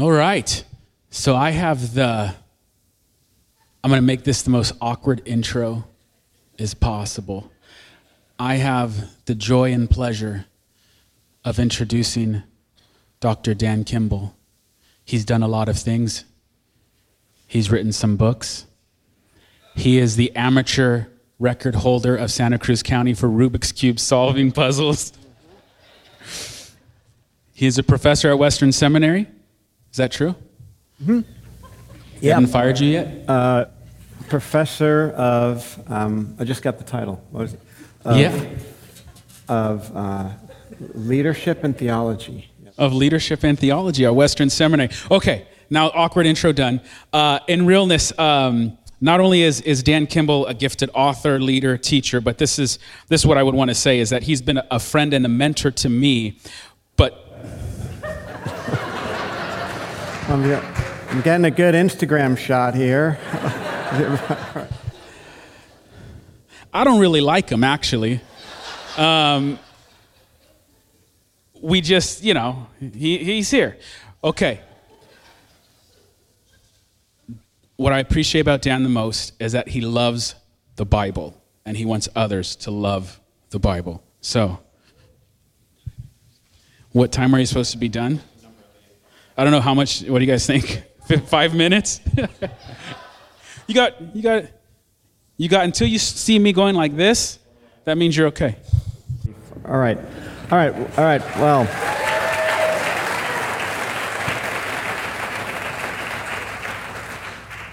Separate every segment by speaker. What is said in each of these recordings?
Speaker 1: All right. So I have the, I'm going to make this the most awkward intro as possible. I have the joy and pleasure of introducing Dr. Dan Kimball. He's done a lot of things, he's written some books. He is the amateur record holder of Santa Cruz County for Rubik's Cube solving puzzles. He is a professor at Western Seminary. Is that true? Mm-hmm.
Speaker 2: Yeah.
Speaker 1: Haven't fired you yet?
Speaker 2: Uh, professor of, um, I just got the title. What was it? Of,
Speaker 1: yeah.
Speaker 2: Of uh, leadership and theology.
Speaker 1: Of leadership and theology at Western Seminary. Okay, now awkward intro done. Uh, in realness, um, not only is, is Dan Kimball a gifted author, leader, teacher, but this is, this is what I would want to say is that he's been a friend and a mentor to me. But
Speaker 2: I'm, getting a good Instagram shot here.
Speaker 1: I don't really like him, actually. Um, we just, you know, he, he's here. Okay. What I appreciate about Dan the most is that he loves the Bible and he wants others to love the Bible. So, what time are you supposed to be done? I don't know how much, what do you guys think? Five minutes? you got, you got, you got until you see me going like this, that means you're okay.
Speaker 2: All right. All right. All right. Well.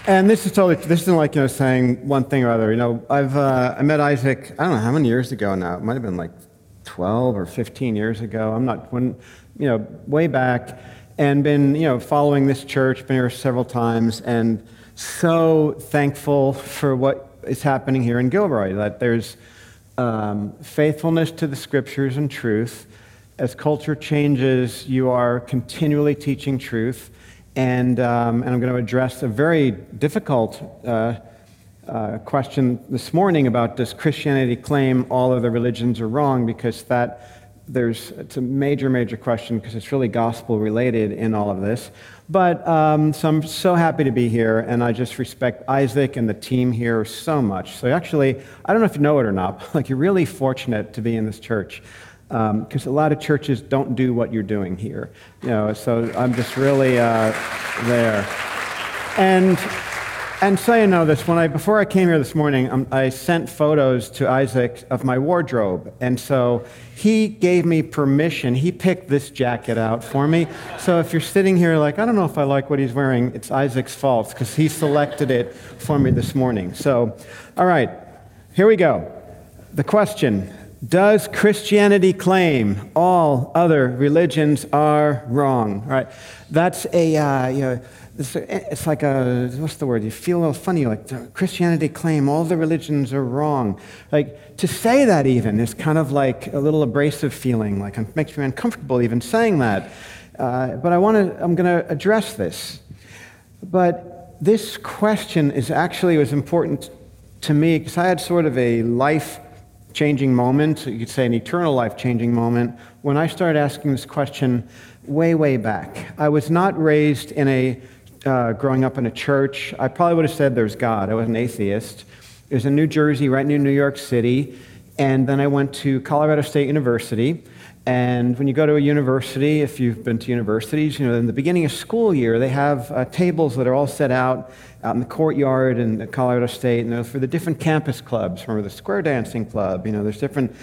Speaker 2: And this is totally, this isn't like, you know, saying one thing or other. You know, I've, uh, I met Isaac, I don't know how many years ago now. It might have been like 12 or 15 years ago. I'm not, when, you know, way back and been, you know, following this church, been here several times, and so thankful for what is happening here in Gilroy, that there's um, faithfulness to the scriptures and truth. As culture changes, you are continually teaching truth. And, um, and I'm going to address a very difficult uh, uh, question this morning about does Christianity claim all other religions are wrong? Because that there's it's a major, major question because it's really gospel related in all of this. But um, so I'm so happy to be here, and I just respect Isaac and the team here so much. So actually, I don't know if you know it or not, but like you're really fortunate to be in this church because um, a lot of churches don't do what you're doing here. You know, so I'm just really uh, there. And and so you know this, when I, before I came here this morning, um, I sent photos to Isaac of my wardrobe. And so he gave me permission. He picked this jacket out for me. So if you're sitting here like, I don't know if I like what he's wearing, it's Isaac's fault because he selected it for me this morning. So, all right, here we go. The question Does Christianity claim all other religions are wrong? All right, that's a, uh, you know, it's, it's like a, what's the word? You feel a little funny, like Christianity claim all the religions are wrong. Like to say that even is kind of like a little abrasive feeling, like it makes me uncomfortable even saying that. Uh, but I want to, I'm going to address this. But this question is actually was important to me because I had sort of a life changing moment, you could say an eternal life changing moment, when I started asking this question way, way back. I was not raised in a uh, growing up in a church, I probably would have said there's God. I was an atheist. It was in New Jersey, right near New York City. And then I went to Colorado State University. And when you go to a university, if you've been to universities, you know, in the beginning of school year, they have uh, tables that are all set out out in the courtyard in Colorado State, and for the different campus clubs. Remember the square dancing club, you know, there's different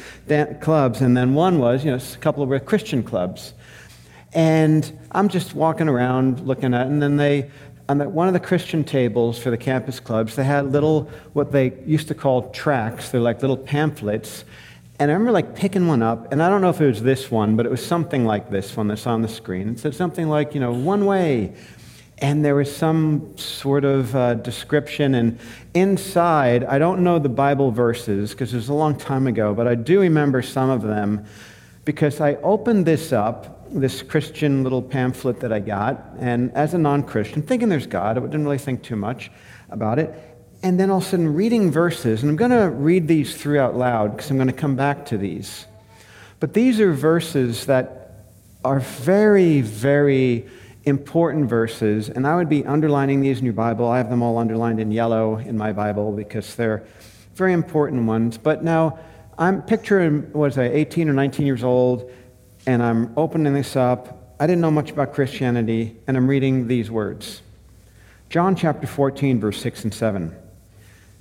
Speaker 2: clubs. And then one was, you know, a couple of Christian clubs. And I'm just walking around looking at, and then they, on the, one of the Christian tables for the campus clubs, they had little, what they used to call tracts. They're like little pamphlets. And I remember like picking one up, and I don't know if it was this one, but it was something like this one that's on the screen. It said something like, you know, one way. And there was some sort of uh, description. And inside, I don't know the Bible verses because it was a long time ago, but I do remember some of them because I opened this up this Christian little pamphlet that I got, and as a non Christian, thinking there's God, I didn't really think too much about it. And then all of a sudden, reading verses, and I'm going to read these through out loud because I'm going to come back to these. But these are verses that are very, very important verses, and I would be underlining these in your Bible. I have them all underlined in yellow in my Bible because they're very important ones. But now I'm picturing, was I, 18 or 19 years old, and I'm opening this up. I didn't know much about Christianity, and I'm reading these words John chapter 14, verse 6 and 7.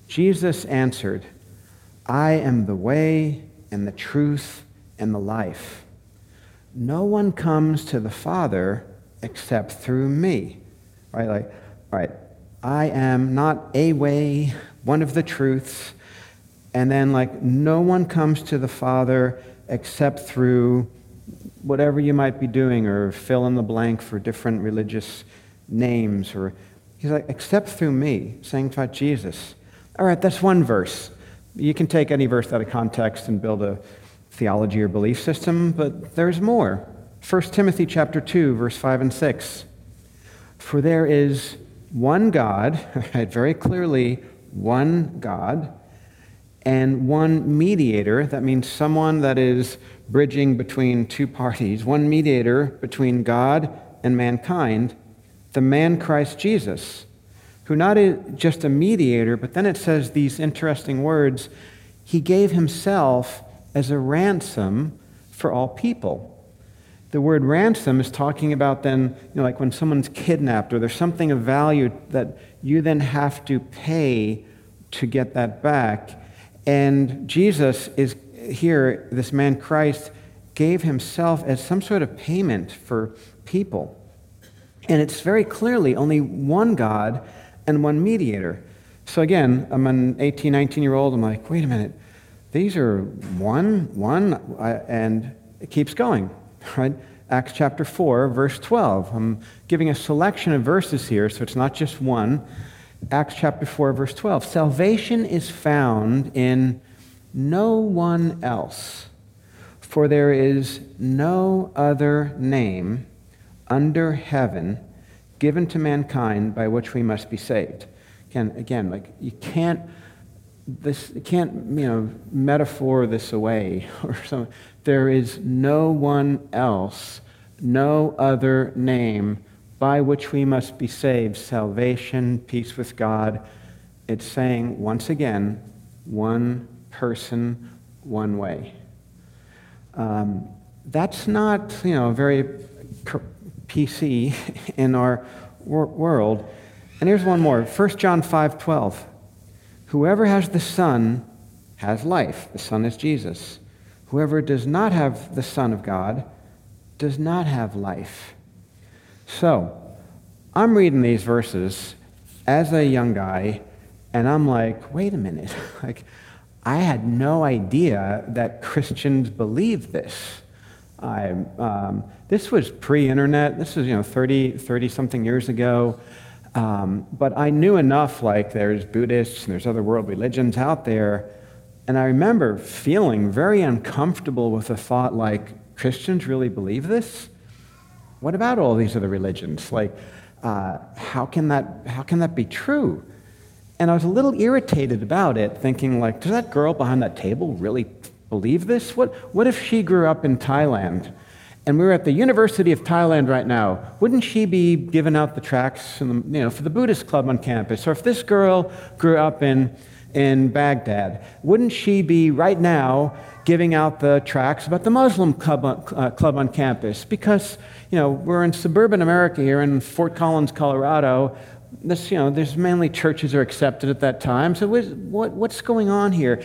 Speaker 2: Jesus answered, I am the way and the truth and the life. No one comes to the Father except through me. Right? Like, all right, I am not a way, one of the truths. And then, like, no one comes to the Father except through whatever you might be doing, or fill in the blank for different religious names. Or he's like, except through me, sanctified Jesus. All right, that's one verse. You can take any verse out of context and build a theology or belief system, but there's more. 1 Timothy chapter 2, verse 5 and 6. For there is one God, right, very clearly, one God, and one mediator. That means someone that is bridging between two parties, one mediator between God and mankind, the man Christ Jesus, who not just a mediator, but then it says these interesting words He gave Himself as a ransom for all people. The word ransom is talking about then, you know, like when someone's kidnapped or there's something of value that you then have to pay to get that back. And Jesus is here, this man Christ gave himself as some sort of payment for people. And it's very clearly only one God and one mediator. So again, I'm an 18, 19 year old. I'm like, wait a minute. These are one, one, uh, and it keeps going, right? Acts chapter 4, verse 12. I'm giving a selection of verses here, so it's not just one. Acts chapter 4, verse 12. Salvation is found in no one else, for there is no other name under heaven given to mankind by which we must be saved. Again, again like you can't this can't you know metaphor this away or something. There is no one else, no other name by which we must be saved. Salvation, peace with God. It's saying once again, one person, one way. Um, that's not you know very PC in our wor- world. And here's one more: 1 John five twelve. Whoever has the Son has life. The Son is Jesus. Whoever does not have the Son of God does not have life. So, I'm reading these verses as a young guy, and I'm like, wait a minute. like, I had no idea that Christians believed this. I, um, this was pre-internet. This was, you know, 30, 30 something years ago. Um, but I knew enough, like there's Buddhists and there's other world religions out there. And I remember feeling very uncomfortable with the thought, like, Christians really believe this? What about all these other religions? Like, uh, how, can that, how can that be true? And I was a little irritated about it, thinking, like, does that girl behind that table really believe this? What, what if she grew up in Thailand? and we are at the University of Thailand right now, wouldn't she be giving out the tracts the, you know, for the Buddhist club on campus? Or if this girl grew up in, in Baghdad, wouldn't she be right now giving out the tracts about the Muslim club on, uh, club on campus? Because you know, we're in suburban America here in Fort Collins, Colorado. This, you know, there's mainly churches are accepted at that time. So what, what's going on here?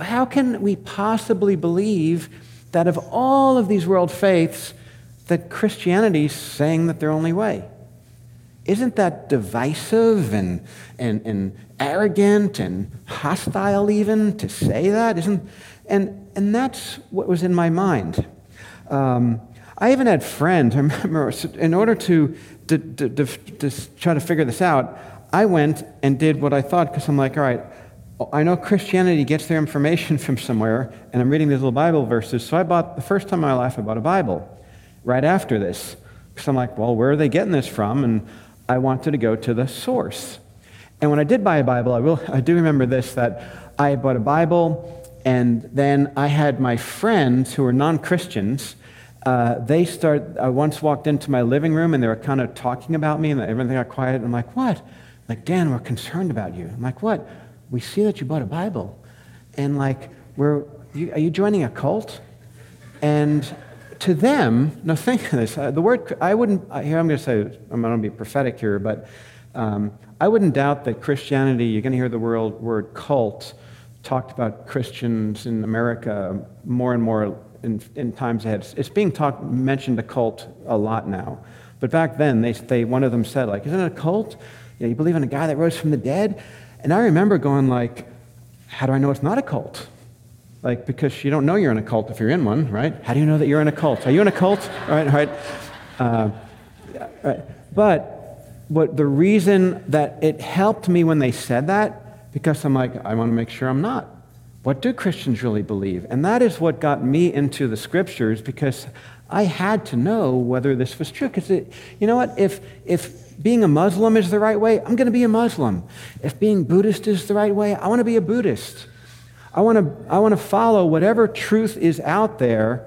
Speaker 2: How can we possibly believe that of all of these world faiths, that Christianity's saying that their only way. Isn't that divisive and, and, and arrogant and hostile even to say that? Isn't, and, and that's what was in my mind. Um, I even had friends, I remember, in order to, to, to, to, to try to figure this out, I went and did what I thought because I'm like, all right, I know Christianity gets their information from somewhere, and I'm reading these little Bible verses. So I bought, the first time in my life, I bought a Bible right after this. Because I'm like, well, where are they getting this from? And I wanted to go to the source. And when I did buy a Bible, I, will, I do remember this that I bought a Bible, and then I had my friends who were non Christians uh, they start, I once walked into my living room and they were kind of talking about me and everything got quiet. And I'm like, what? Like, Dan, we're concerned about you. I'm like, what? We see that you bought a Bible. And like, we're, you, are you joining a cult? And to them, no, think of this. Uh, the word, I wouldn't, here I'm going to say, I'm going to be prophetic here, but um, I wouldn't doubt that Christianity, you're going to hear the word, word cult talked about Christians in America more and more in, in times ahead. It's being talked, mentioned a cult a lot now. But back then, they, they, one of them said, like, isn't it a cult? You, know, you believe in a guy that rose from the dead? And I remember going like, how do I know it's not a cult? Like, because you don't know you're in a cult if you're in one, right? How do you know that you're in a cult? Are you in a cult? All right, all right. Uh, right. But what the reason that it helped me when they said that, because I'm like, I want to make sure I'm not. What do Christians really believe? And that is what got me into the scriptures because I had to know whether this was true. Because you know what? If, if being a Muslim is the right way, I'm going to be a Muslim. If being Buddhist is the right way, I want to be a Buddhist. I want to, I want to follow whatever truth is out there.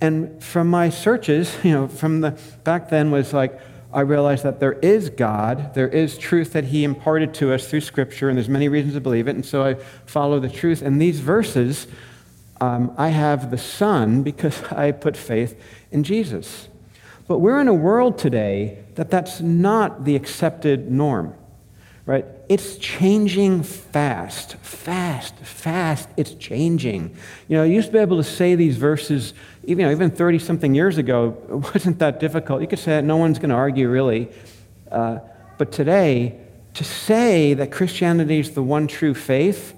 Speaker 2: And from my searches, you know, from the back then was like, I realized that there is God, there is truth that He imparted to us through Scripture, and there's many reasons to believe it. And so I follow the truth. And these verses, um, I have the Son because I put faith in Jesus. But we're in a world today that that's not the accepted norm, right? It's changing fast, fast, fast. It's changing. You know, I used to be able to say these verses even, you know, even 30 something years ago, it wasn't that difficult. You could say it, no one's going to argue really. Uh, but today, to say that Christianity is the one true faith,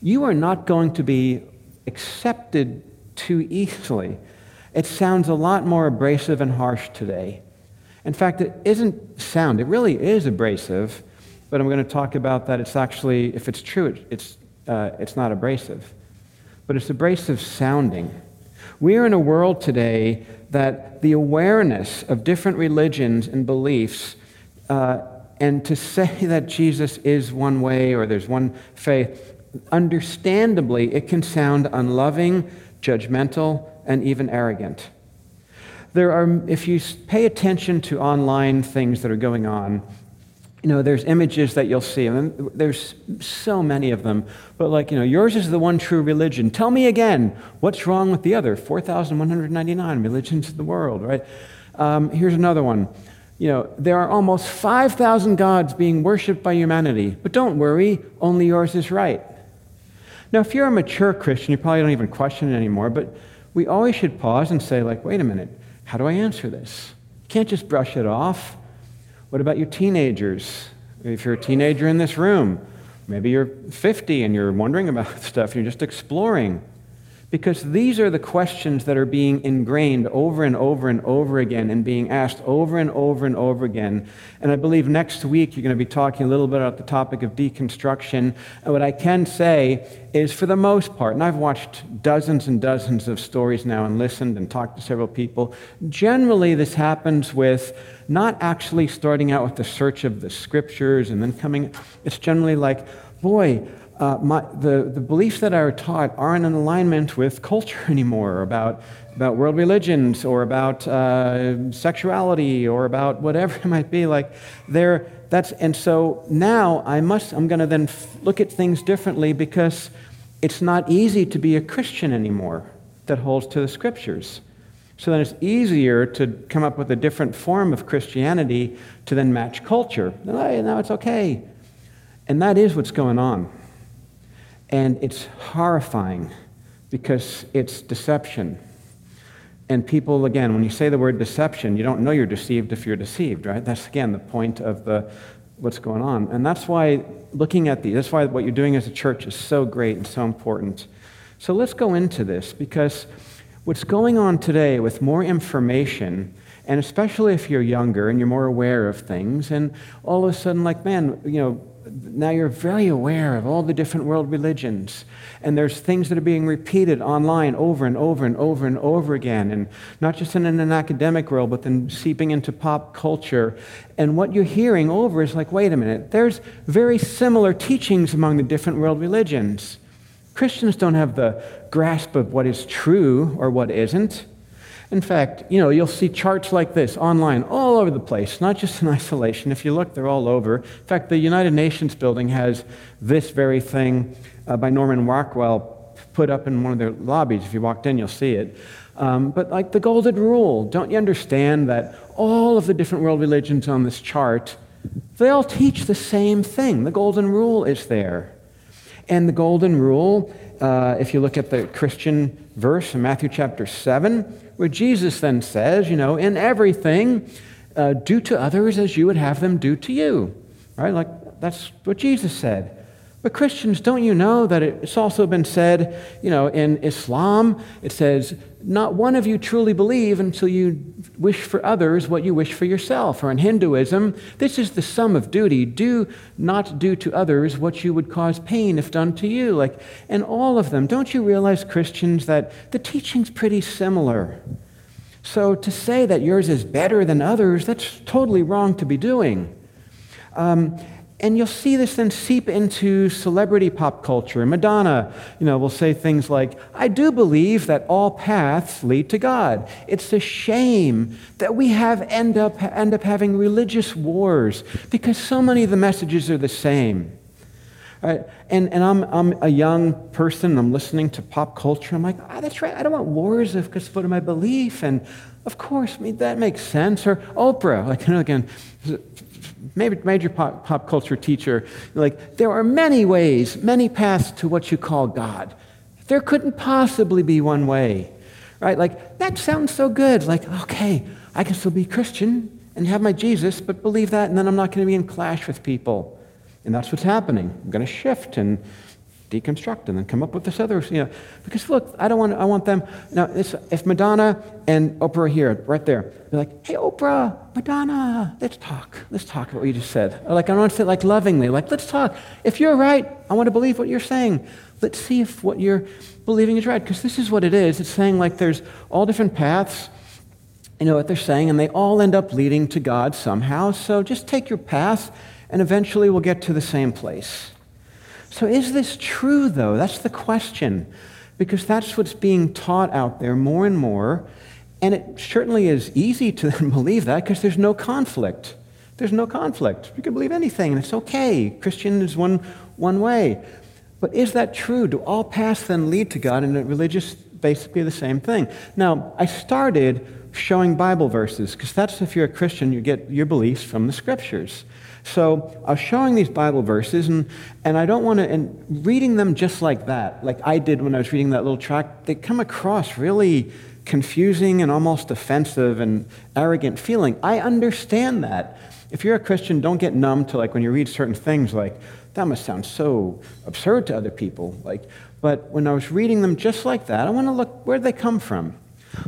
Speaker 2: you are not going to be accepted too easily. It sounds a lot more abrasive and harsh today. In fact, it isn't sound, it really is abrasive, but I'm going to talk about that. It's actually, if it's true, it's, uh, it's not abrasive, but it's abrasive sounding. We are in a world today that the awareness of different religions and beliefs, uh, and to say that Jesus is one way or there's one faith, understandably, it can sound unloving, judgmental, and even arrogant. There are, if you pay attention to online things that are going on, you know, there's images that you'll see, and there's so many of them. But, like, you know, yours is the one true religion. Tell me again, what's wrong with the other 4,199 religions of the world, right? Um, here's another one. You know, there are almost 5,000 gods being worshiped by humanity, but don't worry, only yours is right. Now, if you're a mature Christian, you probably don't even question it anymore, but we always should pause and say, like, wait a minute, how do I answer this? You can't just brush it off. What about your teenagers? If you're a teenager in this room, maybe you're 50 and you're wondering about stuff, you're just exploring. Because these are the questions that are being ingrained over and over and over again and being asked over and over and over again. And I believe next week you're going to be talking a little bit about the topic of deconstruction. And what I can say is, for the most part, and I've watched dozens and dozens of stories now and listened and talked to several people, generally this happens with not actually starting out with the search of the scriptures and then coming, it's generally like, boy, uh, my, the, the beliefs that I are taught aren't in alignment with culture anymore about, about world religions or about uh, sexuality or about whatever it might be. Like, they're, that's, and so now I must, I'm going to then look at things differently because it's not easy to be a Christian anymore that holds to the scriptures. So then it's easier to come up with a different form of Christianity to then match culture. And now it's okay. And that is what's going on. And it's horrifying because it's deception. And people, again, when you say the word deception, you don't know you're deceived if you're deceived, right? That's, again, the point of the, what's going on. And that's why looking at these, that's why what you're doing as a church is so great and so important. So let's go into this because what's going on today with more information, and especially if you're younger and you're more aware of things, and all of a sudden, like, man, you know, now you're very aware of all the different world religions. And there's things that are being repeated online over and over and over and over again. And not just in an academic world, but then seeping into pop culture. And what you're hearing over is like, wait a minute, there's very similar teachings among the different world religions. Christians don't have the grasp of what is true or what isn't. In fact, you know, you'll see charts like this online all over the place, not just in isolation. If you look, they're all over. In fact, the United Nations building has this very thing uh, by Norman Rockwell put up in one of their lobbies. If you walked in, you'll see it. Um, but like the Golden Rule, don't you understand that all of the different world religions on this chart, they all teach the same thing? The Golden Rule is there. And the Golden Rule, uh, if you look at the Christian verse in Matthew chapter 7, where Jesus then says, you know, in everything, uh, do to others as you would have them do to you. Right? Like, that's what Jesus said. But Christians, don't you know that it's also been said, you know, in Islam, it says, not one of you truly believe until you wish for others what you wish for yourself. Or in Hinduism, this is the sum of duty. Do not do to others what you would cause pain if done to you. Like, and all of them, don't you realize, Christians, that the teaching's pretty similar? So to say that yours is better than others, that's totally wrong to be doing. Um, and you'll see this then seep into celebrity pop culture. Madonna, you know, will say things like, I do believe that all paths lead to God. It's a shame that we have end up, end up having religious wars because so many of the messages are the same. Right? And, and I'm, I'm a young person, I'm listening to pop culture. I'm like, ah, that's right, I don't want wars because of my belief. And of course, I mean, that makes sense. Or Oprah, like, you know, again, maybe major pop, pop culture teacher, like, there are many ways, many paths to what you call God. There couldn't possibly be one way, right? Like, that sounds so good. Like, okay, I can still be Christian and have my Jesus, but believe that, and then I'm not going to be in clash with people. And that's what's happening. I'm going to shift and deconstruct and then come up with this other, you know, because look, I don't want, I want them, now, if Madonna and Oprah here, right there, they're like, hey, Oprah, Madonna, let's talk. Let's talk about what you just said. Or like, I want to say like lovingly, like, let's talk. If you're right, I want to believe what you're saying. Let's see if what you're believing is right, because this is what it is. It's saying like there's all different paths, you know what they're saying, and they all end up leading to God somehow. So just take your path, and eventually we'll get to the same place. So, is this true, though? That's the question, because that's what's being taught out there more and more. And it certainly is easy to believe that because there's no conflict. There's no conflict. You can believe anything, and it's okay. Christian is one, one way. But is that true? Do all paths then lead to God? And religious, basically the same thing. Now, I started showing Bible verses because that's if you're a Christian, you get your beliefs from the scriptures. So I was showing these Bible verses, and, and I don't want to, and reading them just like that, like I did when I was reading that little tract, they come across really confusing and almost offensive and arrogant feeling. I understand that. If you're a Christian, don't get numb to like when you read certain things like, that must sound so absurd to other people. Like, but when I was reading them just like that, I want to look where they come from.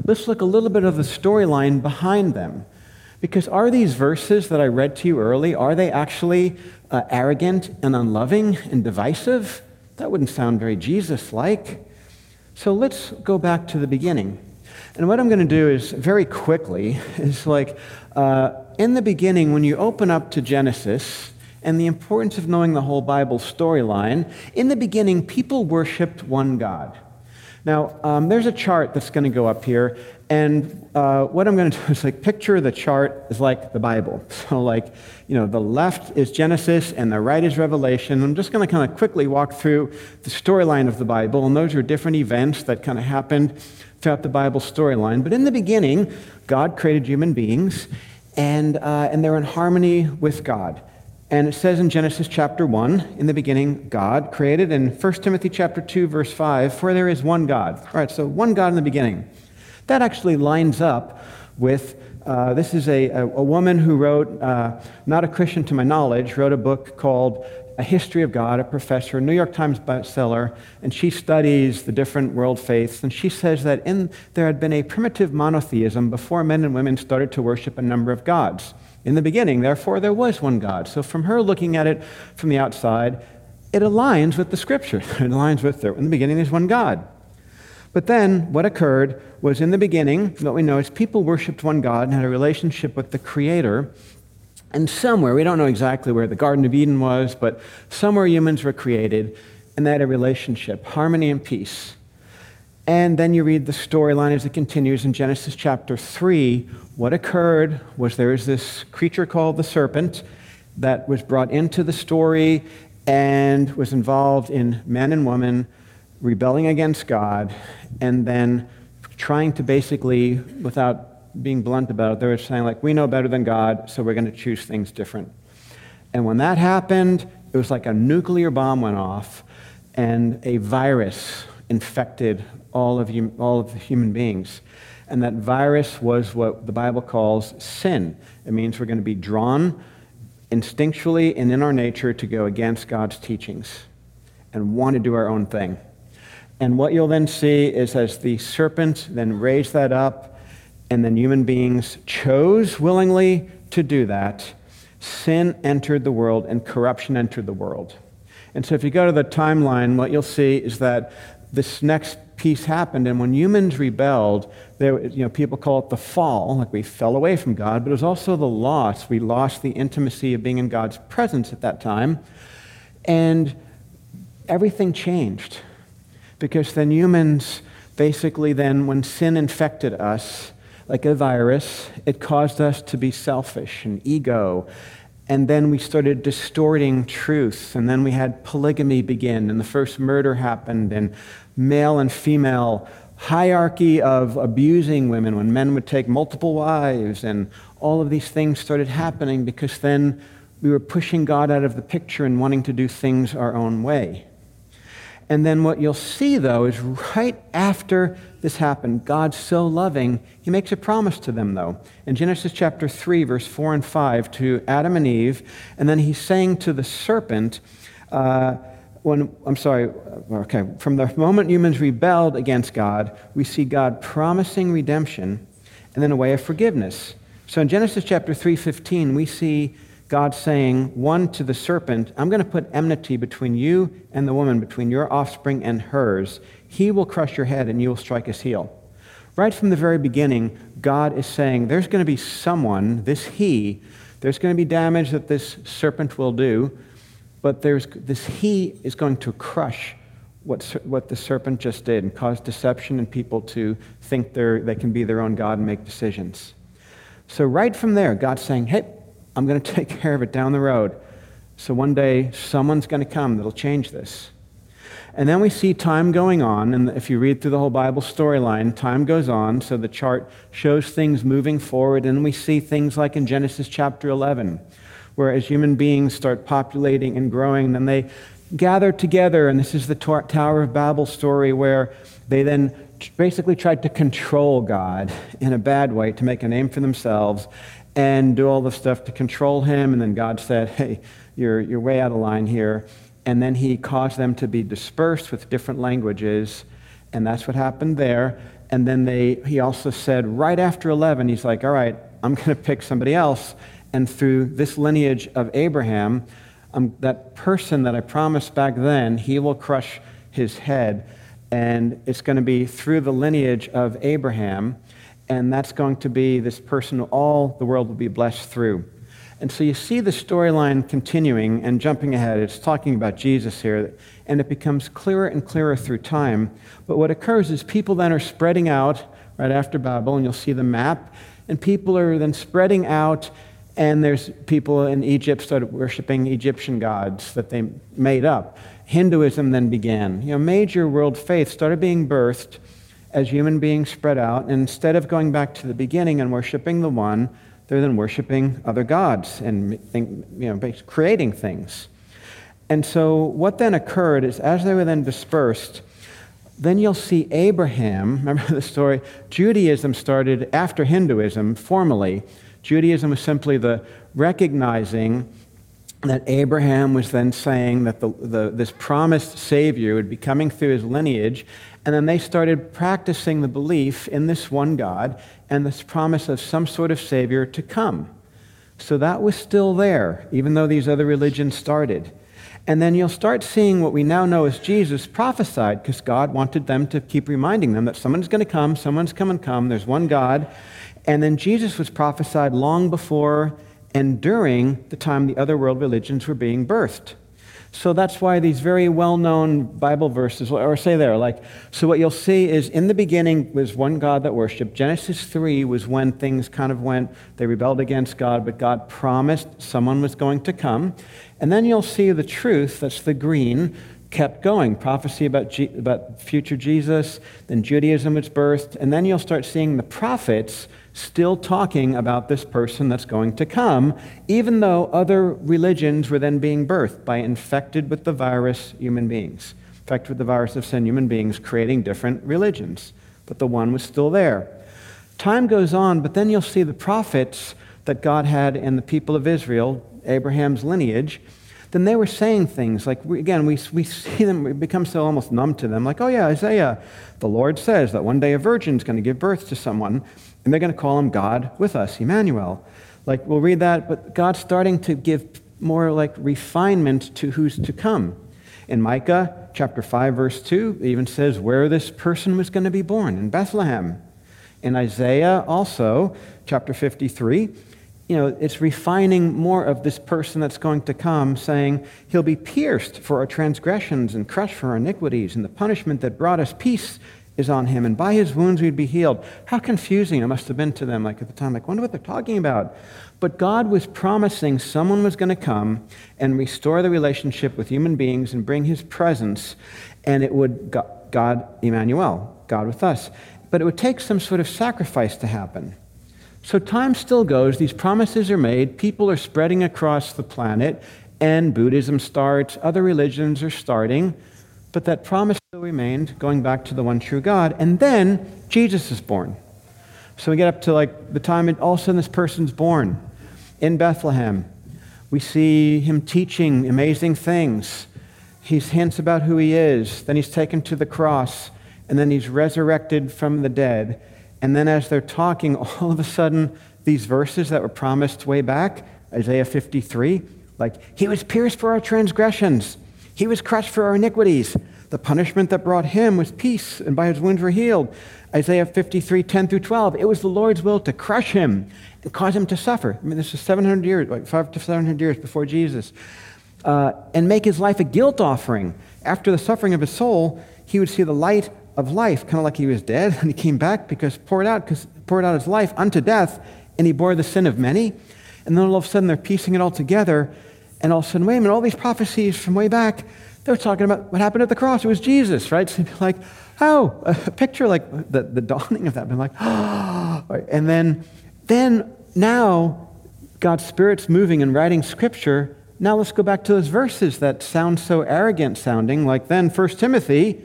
Speaker 2: Let's look a little bit of the storyline behind them. Because are these verses that I read to you early, are they actually uh, arrogant and unloving and divisive? That wouldn't sound very Jesus like. So let's go back to the beginning. And what I'm going to do is very quickly is like uh, in the beginning, when you open up to Genesis and the importance of knowing the whole Bible storyline, in the beginning, people worshiped one God. Now, um, there's a chart that's going to go up here, and uh, what I'm going to do is like picture the chart is like the Bible. So, like, you know, the left is Genesis and the right is Revelation. I'm just going to kind of quickly walk through the storyline of the Bible, and those are different events that kind of happened throughout the Bible storyline. But in the beginning, God created human beings, and, uh, and they're in harmony with God. And it says in Genesis chapter 1, in the beginning, God created. In 1 Timothy chapter 2, verse 5, for there is one God. All right, so one God in the beginning. That actually lines up with uh, this is a, a, a, woman who wrote, uh, not a Christian to my knowledge, wrote a book called A History of God, a professor, New York Times bestseller, and she studies the different world faiths. And she says that in, there had been a primitive monotheism before men and women started to worship a number of gods. In the beginning, therefore, there was one God. So, from her looking at it from the outside, it aligns with the scripture. It aligns with there. In the beginning, there's one God. But then, what occurred was in the beginning, what we know is people worshiped one God and had a relationship with the Creator. And somewhere, we don't know exactly where the Garden of Eden was, but somewhere humans were created and they had a relationship, harmony and peace. And then you read the storyline as it continues in Genesis chapter 3. What occurred was there is this creature called the serpent that was brought into the story and was involved in man and woman rebelling against God and then trying to basically, without being blunt about it, they were saying, like, we know better than God, so we're going to choose things different. And when that happened, it was like a nuclear bomb went off and a virus infected all of, all of human beings. And that virus was what the Bible calls sin. It means we're going to be drawn instinctually and in our nature to go against God's teachings and want to do our own thing. And what you'll then see is as the serpent then raised that up, and then human beings chose willingly to do that, sin entered the world and corruption entered the world. And so if you go to the timeline, what you'll see is that this next piece happened, and when humans rebelled, there, you know, people call it the fall, like we fell away from God, but it was also the loss. We lost the intimacy of being in God's presence at that time, and everything changed. Because then humans, basically, then when sin infected us, like a virus, it caused us to be selfish and ego and then we started distorting truth. And then we had polygamy begin, and the first murder happened, and male and female hierarchy of abusing women when men would take multiple wives. And all of these things started happening because then we were pushing God out of the picture and wanting to do things our own way. And then what you'll see, though, is right after this happened, God's so loving, he makes a promise to them, though. In Genesis chapter 3, verse 4 and 5, to Adam and Eve, and then he's saying to the serpent, uh, when, I'm sorry, okay, from the moment humans rebelled against God, we see God promising redemption and then a way of forgiveness. So in Genesis chapter 3:15, we see God saying, one to the serpent, I'm going to put enmity between you and the woman, between your offspring and hers. He will crush your head and you will strike his heel. Right from the very beginning, God is saying, there's going to be someone, this he, there's going to be damage that this serpent will do, but there's, this he is going to crush what, what the serpent just did and cause deception and people to think they can be their own God and make decisions. So, right from there, God's saying, hey, I'm going to take care of it down the road. So one day, someone's going to come that'll change this. And then we see time going on, and if you read through the whole Bible storyline, time goes on, so the chart shows things moving forward, and we see things like in Genesis chapter 11, where as human beings start populating and growing, then they gather together, and this is the Tower of Babel story where they then basically tried to control God in a bad way to make a name for themselves and do all the stuff to control him. And then God said, Hey, you're, you're way out of line here. And then he caused them to be dispersed with different languages. And that's what happened there. And then they, he also said, right after 11, he's like, All right, I'm going to pick somebody else. And through this lineage of Abraham, um, that person that I promised back then, he will crush his head. And it's going to be through the lineage of Abraham and that's going to be this person all the world will be blessed through. And so you see the storyline continuing and jumping ahead. It's talking about Jesus here, and it becomes clearer and clearer through time. But what occurs is people then are spreading out right after Babel, and you'll see the map, and people are then spreading out, and there's people in Egypt started worshiping Egyptian gods that they made up. Hinduism then began. You know, major world faith started being birthed as human beings spread out, and instead of going back to the beginning and worshiping the one, they're then worshiping other gods and you know, creating things. And so, what then occurred is as they were then dispersed, then you'll see Abraham. Remember the story? Judaism started after Hinduism formally. Judaism was simply the recognizing that Abraham was then saying that the, the, this promised Savior would be coming through his lineage, and then they started practicing the belief in this one God and this promise of some sort of Savior to come. So that was still there, even though these other religions started. And then you'll start seeing what we now know as Jesus prophesied, because God wanted them to keep reminding them that someone's going to come, someone's coming, come, there's one God. And then Jesus was prophesied long before and during the time the other world religions were being birthed. So that's why these very well known Bible verses, or say there, like, so what you'll see is in the beginning was one God that worshiped. Genesis 3 was when things kind of went, they rebelled against God, but God promised someone was going to come. And then you'll see the truth, that's the green, kept going. Prophecy about, about future Jesus, then Judaism was birthed, and then you'll start seeing the prophets still talking about this person that's going to come, even though other religions were then being birthed by infected with the virus human beings. Infected with the virus of sin human beings, creating different religions. But the one was still there. Time goes on, but then you'll see the prophets that God had in the people of Israel, Abraham's lineage, then they were saying things like, again, we, we see them, we become so almost numb to them, like, oh yeah, Isaiah, the Lord says that one day a virgin's going to give birth to someone, and they're going to call him God with us, Emmanuel. Like, we'll read that, but God's starting to give more like refinement to who's to come. In Micah chapter 5, verse 2, it even says where this person was going to be born, in Bethlehem. In Isaiah also, chapter 53, you know, it's refining more of this person that's going to come, saying, He'll be pierced for our transgressions and crushed for our iniquities, and the punishment that brought us peace is on him, and by his wounds we'd be healed. How confusing it must have been to them, like at the time, like, wonder what they're talking about. But God was promising someone was going to come and restore the relationship with human beings and bring his presence, and it would, God, Emmanuel, God with us. But it would take some sort of sacrifice to happen. So time still goes, these promises are made, people are spreading across the planet, and Buddhism starts, other religions are starting. But that promise still remained, going back to the one true God. And then Jesus is born. So we get up to like the time, and all of a sudden this person's born in Bethlehem. We see him teaching amazing things. He hints about who he is. Then he's taken to the cross. And then he's resurrected from the dead. And then as they're talking, all of a sudden, these verses that were promised way back, Isaiah 53, like, he was pierced for our transgressions. He was crushed for our iniquities. The punishment that brought him was peace, and by his wounds we're healed. Isaiah 53, 10 through 12. It was the Lord's will to crush him and cause him to suffer. I mean, this is 700 years, like five to 700 years before Jesus. Uh, and make his life a guilt offering. After the suffering of his soul, he would see the light of life, kind of like he was dead, and he came back because poured out, because poured out his life unto death, and he bore the sin of many. And then all of a sudden they're piecing it all together and all of a sudden, wait a minute, all these prophecies from way back, they're talking about what happened at the cross. It was Jesus, right? So like, oh, a picture like the, the dawning of that. Been like, oh, and then, then now God's Spirit's moving and writing scripture. Now let's go back to those verses that sound so arrogant sounding, like then 1 Timothy,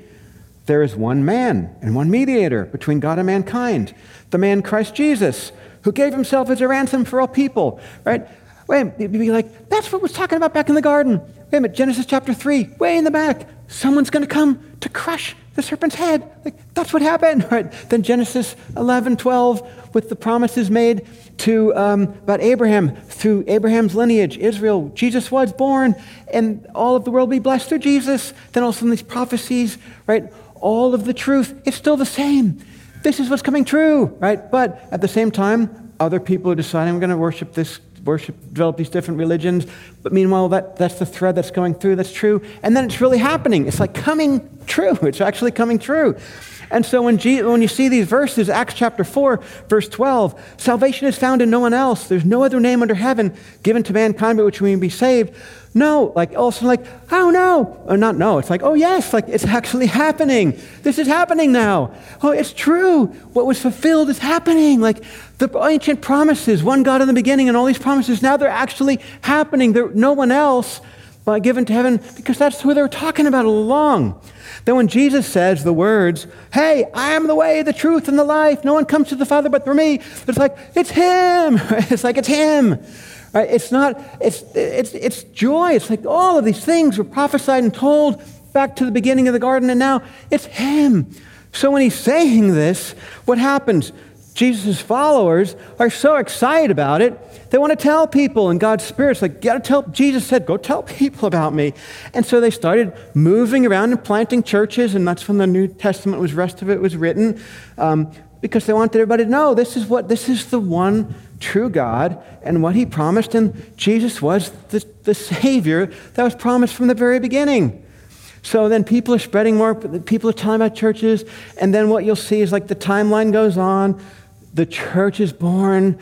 Speaker 2: there is one man and one mediator between God and mankind, the man Christ Jesus, who gave himself as a ransom for all people, right? Wait, you'd be like, that's what was talking about back in the garden. Wait a minute, Genesis chapter 3, way in the back. Someone's going to come to crush the serpent's head. Like, that's what happened, right? Then Genesis 11, 12, with the promises made to um, about Abraham through Abraham's lineage, Israel, Jesus was born, and all of the world be blessed through Jesus. Then also in these prophecies, right? All of the truth, it's still the same. This is what's coming true, right? But at the same time, other people are deciding we're going to worship this worship, develop these different religions. But meanwhile, that, that's the thread that's going through, that's true. And then it's really happening. It's like coming true. It's actually coming true. And so when, Jesus, when you see these verses, Acts chapter 4, verse 12, salvation is found in no one else. There's no other name under heaven given to mankind by which we may be saved. No, like also like, oh no, or not no. It's like, oh yes, like it's actually happening. This is happening now. Oh, it's true. What was fulfilled is happening. Like the ancient promises, one God in the beginning, and all these promises, now they're actually happening. They're no one else but given to heaven because that's who they were talking about all along. Then when Jesus says the words, Hey, I am the way, the truth, and the life, no one comes to the Father but through me, it's like, it's Him. It's like, it's Him. Right? It's not, it's, it's, it's joy. It's like all of these things were prophesied and told back to the beginning of the garden, and now it's Him. So when He's saying this, what happens? Jesus' followers are so excited about it, they want to tell people, and God's Spirit's like, gotta tell, Jesus said, go tell people about me. And so they started moving around and planting churches, and that's when the New Testament was, rest of it was written. Um, because they wanted everybody to know this is what this is the one true God and what he promised, and Jesus was the, the Savior that was promised from the very beginning. So then people are spreading more, people are telling about churches, and then what you'll see is like the timeline goes on, the church is born,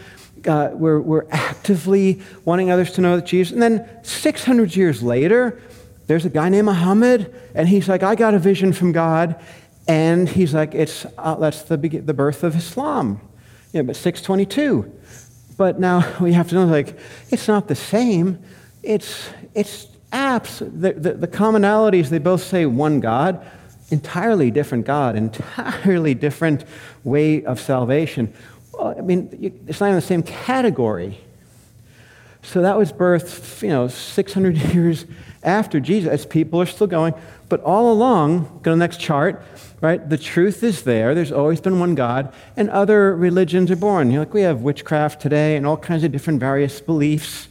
Speaker 2: uh, we're, we're actively wanting others to know that Jesus. And then 600 years later, there's a guy named Muhammad, and he's like, I got a vision from God. And he's like, it's, uh, that's the, the birth of Islam. Yeah, but 622. But now we have to know, like, it's not the same. It's, it's apps. The, the, the commonalities, they both say one God, entirely different God, entirely different way of salvation. Well, I mean, it's not in the same category. So that was birth, you know, 600 years after Jesus, people are still going. But all along, go to the next chart, right? The truth is there. There's always been one God, and other religions are born. You know, like we have witchcraft today and all kinds of different various beliefs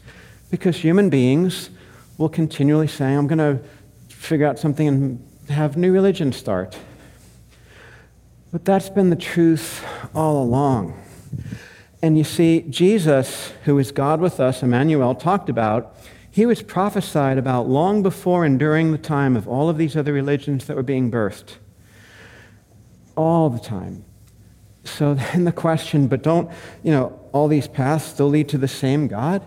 Speaker 2: because human beings will continually say, I'm going to figure out something and have new religion start. But that's been the truth all along. And you see, Jesus, who is God with us, Emmanuel, talked about, he was prophesied about long before and during the time of all of these other religions that were being birthed. All the time. So then the question, but don't, you know, all these paths still lead to the same God?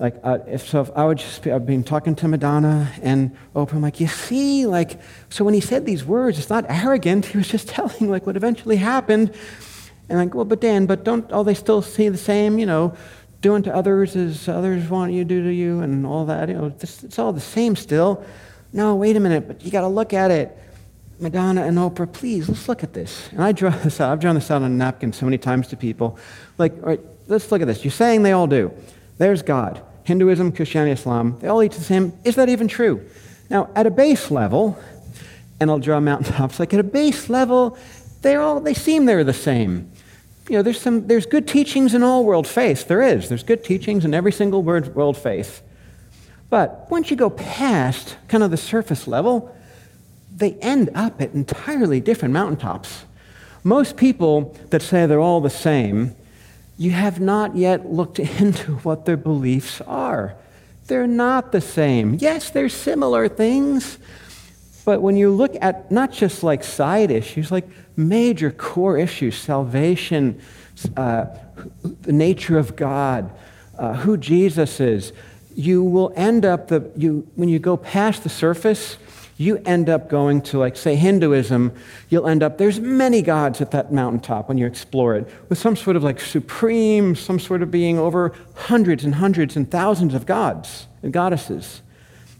Speaker 2: Like, uh, if so, if I would just, be, I've been talking to Madonna and Oprah, I'm like, you see, like, so when he said these words, it's not arrogant. He was just telling, like, what eventually happened. And like, well, but Dan, but don't all they still see the same, you know, doing to others as others want you to do to you and all that? You know, this, it's all the same still. No, wait a minute, but you got to look at it. Madonna and Oprah, please, let's look at this. And I draw this out. I've drawn this out on a napkin so many times to people. Like, all right, let's look at this. You're saying they all do. There's God. Hinduism, Christianity, Islam, they all eat the same. Is that even true? Now, at a base level, and I'll draw mountaintops, like at a base level, they all they seem they're the same you know, there's, some, there's good teachings in all world faith. There is. There's good teachings in every single world faith. But once you go past kind of the surface level, they end up at entirely different mountaintops. Most people that say they're all the same, you have not yet looked into what their beliefs are. They're not the same. Yes, they're similar things, but when you look at not just like side issues, like major core issues salvation, uh, the nature of God, uh, who Jesus is you will end up, the, you, when you go past the surface, you end up going to, like, say, Hinduism, you'll end up, there's many gods at that mountaintop when you explore it, with some sort of like supreme, some sort of being over hundreds and hundreds and thousands of gods and goddesses.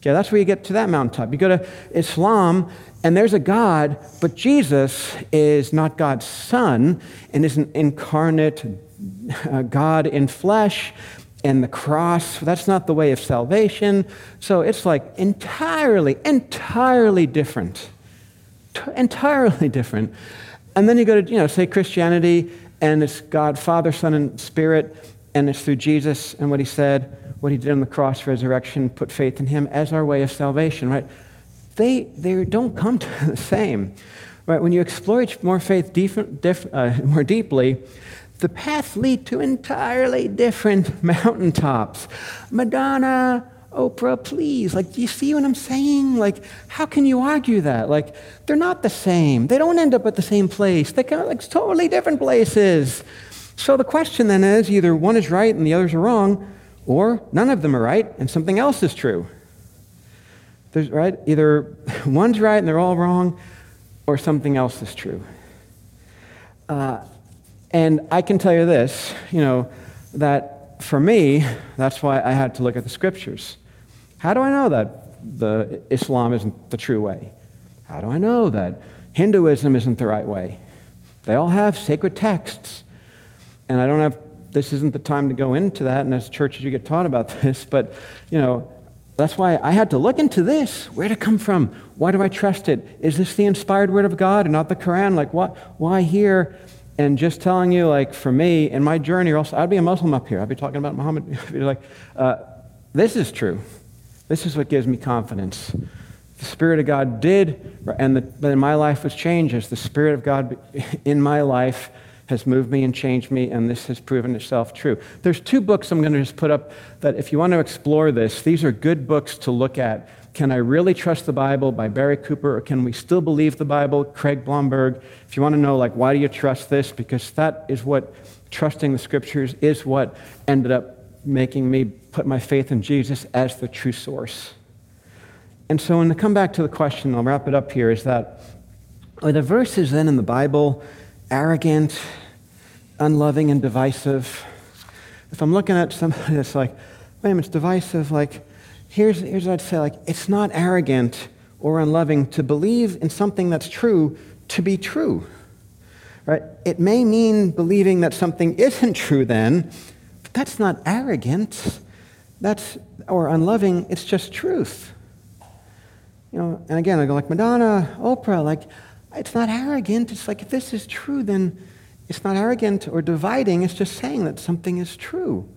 Speaker 2: Okay, that's where you get to that mountaintop. You go to Islam, and there's a God, but Jesus is not God's son and is an incarnate uh, God in flesh. And the cross, that's not the way of salvation. So it's like entirely, entirely different. T- entirely different. And then you go to, you know, say Christianity, and it's God, Father, Son, and Spirit, and it's through Jesus and what he said, what he did on the cross, resurrection, put faith in him as our way of salvation, right? they, they don't come to the same. Right? When you explore more faith uh, more deeply, the paths lead to entirely different mountaintops. Madonna, Oprah, please. Like, do you see what I'm saying? Like, how can you argue that? Like, they're not the same. They don't end up at the same place. They come like totally different places. So the question then is either one is right and the others are wrong, or none of them are right and something else is true. There's, right? Either one's right and they're all wrong, or something else is true. Uh, and I can tell you this, you know, that for me, that's why I had to look at the scriptures. How do I know that the Islam isn't the true way? How do I know that Hinduism isn't the right way? They all have sacred texts. And I don't have, this isn't the time to go into that, and as churches you get taught about this, but, you know, that's why I had to look into this. Where did it come from? Why do I trust it? Is this the inspired word of God and not the Quran? Like, what? Why here? And just telling you, like, for me, in my journey, or else I'd be a Muslim up here. I'd be talking about Muhammad. Like, uh, this is true. This is what gives me confidence. The Spirit of God did, and the, but in my life was changed as the Spirit of God in my life has moved me and changed me, and this has proven itself true. There's two books I'm going to just put up that if you want to explore this, these are good books to look at. Can I Really Trust the Bible by Barry Cooper, or Can We Still Believe the Bible, Craig Blomberg. If you want to know, like, why do you trust this? Because that is what trusting the scriptures is what ended up making me put my faith in Jesus as the true source. And so, when I come back to the question, I'll wrap it up here, is that are the verses then in the Bible arrogant, unloving, and divisive? If I'm looking at somebody that's like, wait a minute, it's divisive, like, here's, here's what I'd say, like, it's not arrogant or unloving to believe in something that's true to be true. Right? It may mean believing that something isn't true then, but that's not arrogant. That's or unloving, it's just truth. You know, and again, I go like Madonna, Oprah, like it's not arrogant. It's like if this is true, then it's not arrogant or dividing, it's just saying that something is true.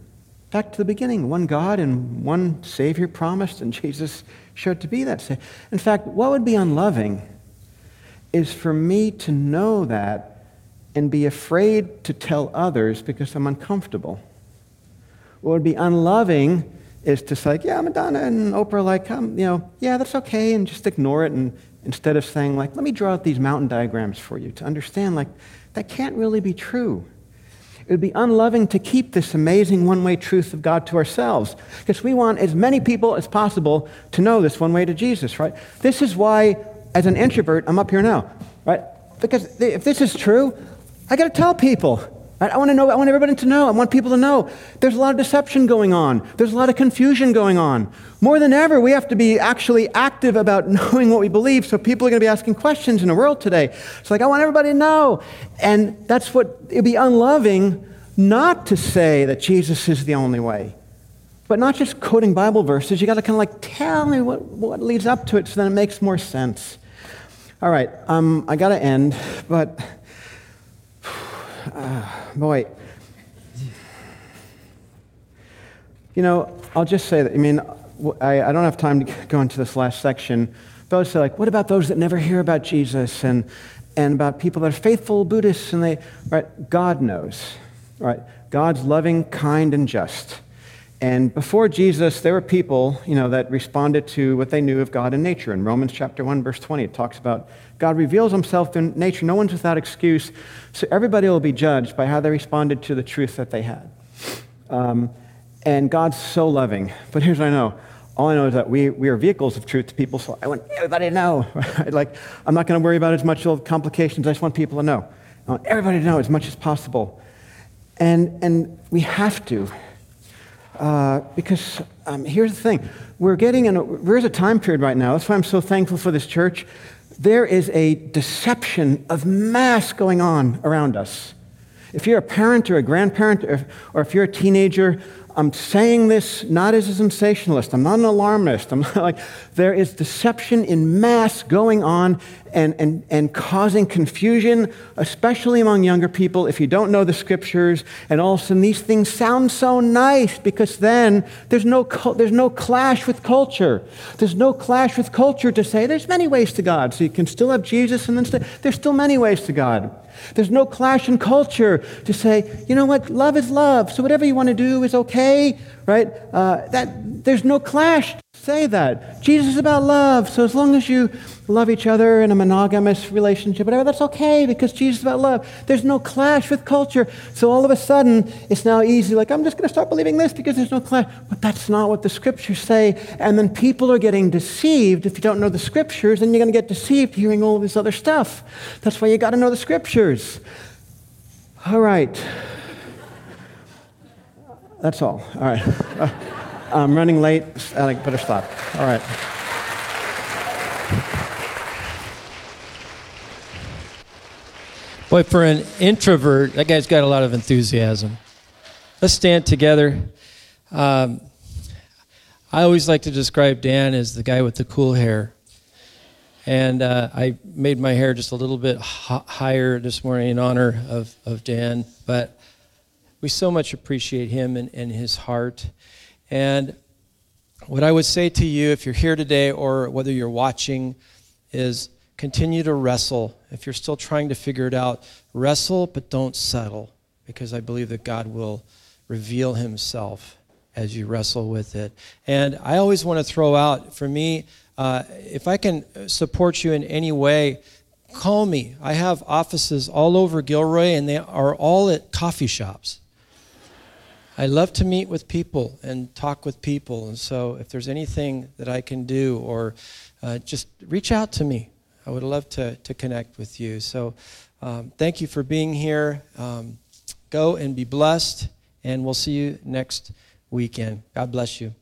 Speaker 2: Back to the beginning, one God and one Savior promised, and Jesus showed to be that. In fact, what would be unloving is for me to know that and be afraid to tell others because I'm uncomfortable. What would be unloving is to say, yeah, Madonna and Oprah, like, um, you know, yeah, that's okay, and just ignore it. And instead of saying, like, let me draw out these mountain diagrams for you to understand, like, that can't really be true. It would be unloving to keep this amazing one way truth of God to ourselves because we want as many people as possible to know this one way to Jesus, right? This is why, as an introvert, I'm up here now, right? Because if this is true, I got to tell people. I, want to know. I want everybody to know. I want people to know. There's a lot of deception going on. There's a lot of confusion going on. More than ever, we have to be actually active about knowing what we believe. So people are going to be asking questions in the world today. It's like I want everybody to know, and that's what it'd be unloving not to say that Jesus is the only way. But not just quoting Bible verses, you got to kind of like tell me what, what leads up to it so then it makes more sense. All right, um, I got to end, but uh, boy, you know, I'll just say that, I mean, I, I don't have time to go into this last section, but I would say, like, what about those that never hear about Jesus and, and about people that are faithful Buddhists and they, right? God knows, right? God's loving, kind, and just. And before Jesus, there were people, you know, that responded to what they knew of God and nature. In Romans chapter 1, verse 20, it talks about God reveals himself through nature. No one's without excuse. So everybody will be judged by how they responded to the truth that they had. Um, and God's so loving. But here's what I know. All I know is that we, we are vehicles of truth to people, so I want everybody to know. like, I'm not going to worry about as much of complications. I just want people to know. I want everybody to know as much as possible. And, and we have to. Uh, because um, here's the thing we're getting in a, there's a time period right now that's why i'm so thankful for this church there is a deception of mass going on around us if you're a parent or a grandparent or, or if you're a teenager I'm saying this not as a sensationalist. I'm not an alarmist. I'm like, there is deception in mass going on and, and, and causing confusion, especially among younger people if you don't know the scriptures. And all of a sudden, these things sound so nice because then there's no, there's no clash with culture. There's no clash with culture to say there's many ways to God. So you can still have Jesus and then there's still many ways to God. There's no clash in culture to say, you know what, love is love, so whatever you want to do is okay, right? Uh, that, there's no clash say that. Jesus is about love, so as long as you love each other in a monogamous relationship, whatever, that's okay because Jesus is about love. There's no clash with culture. So all of a sudden, it's now easy, like, I'm just going to start believing this because there's no clash. But that's not what the scriptures say. And then people are getting deceived. If you don't know the scriptures, then you're going to get deceived hearing all this other stuff. That's why you got to know the scriptures. All right. That's all. All right. I'm running late. I better stop. All right.
Speaker 3: Boy, for an introvert, that guy's got a lot of enthusiasm. Let's stand together. Um, I always like to describe Dan as the guy with the cool hair. And uh, I made my hair just a little bit h- higher this morning in honor of, of Dan. But we so much appreciate him and, and his heart. And what I would say to you, if you're here today or whether you're watching, is continue to wrestle. If you're still trying to figure it out, wrestle, but don't settle, because I believe that God will reveal himself as you wrestle with it. And I always want to throw out, for me, uh, if I can support you in any way, call me. I have offices all over Gilroy, and they are all at coffee shops. I love to meet with people and talk with people. And so, if there's anything that I can do, or uh, just reach out to me, I would love to, to connect with you. So, um, thank you for being here. Um, go and be blessed, and we'll see you next weekend. God bless you.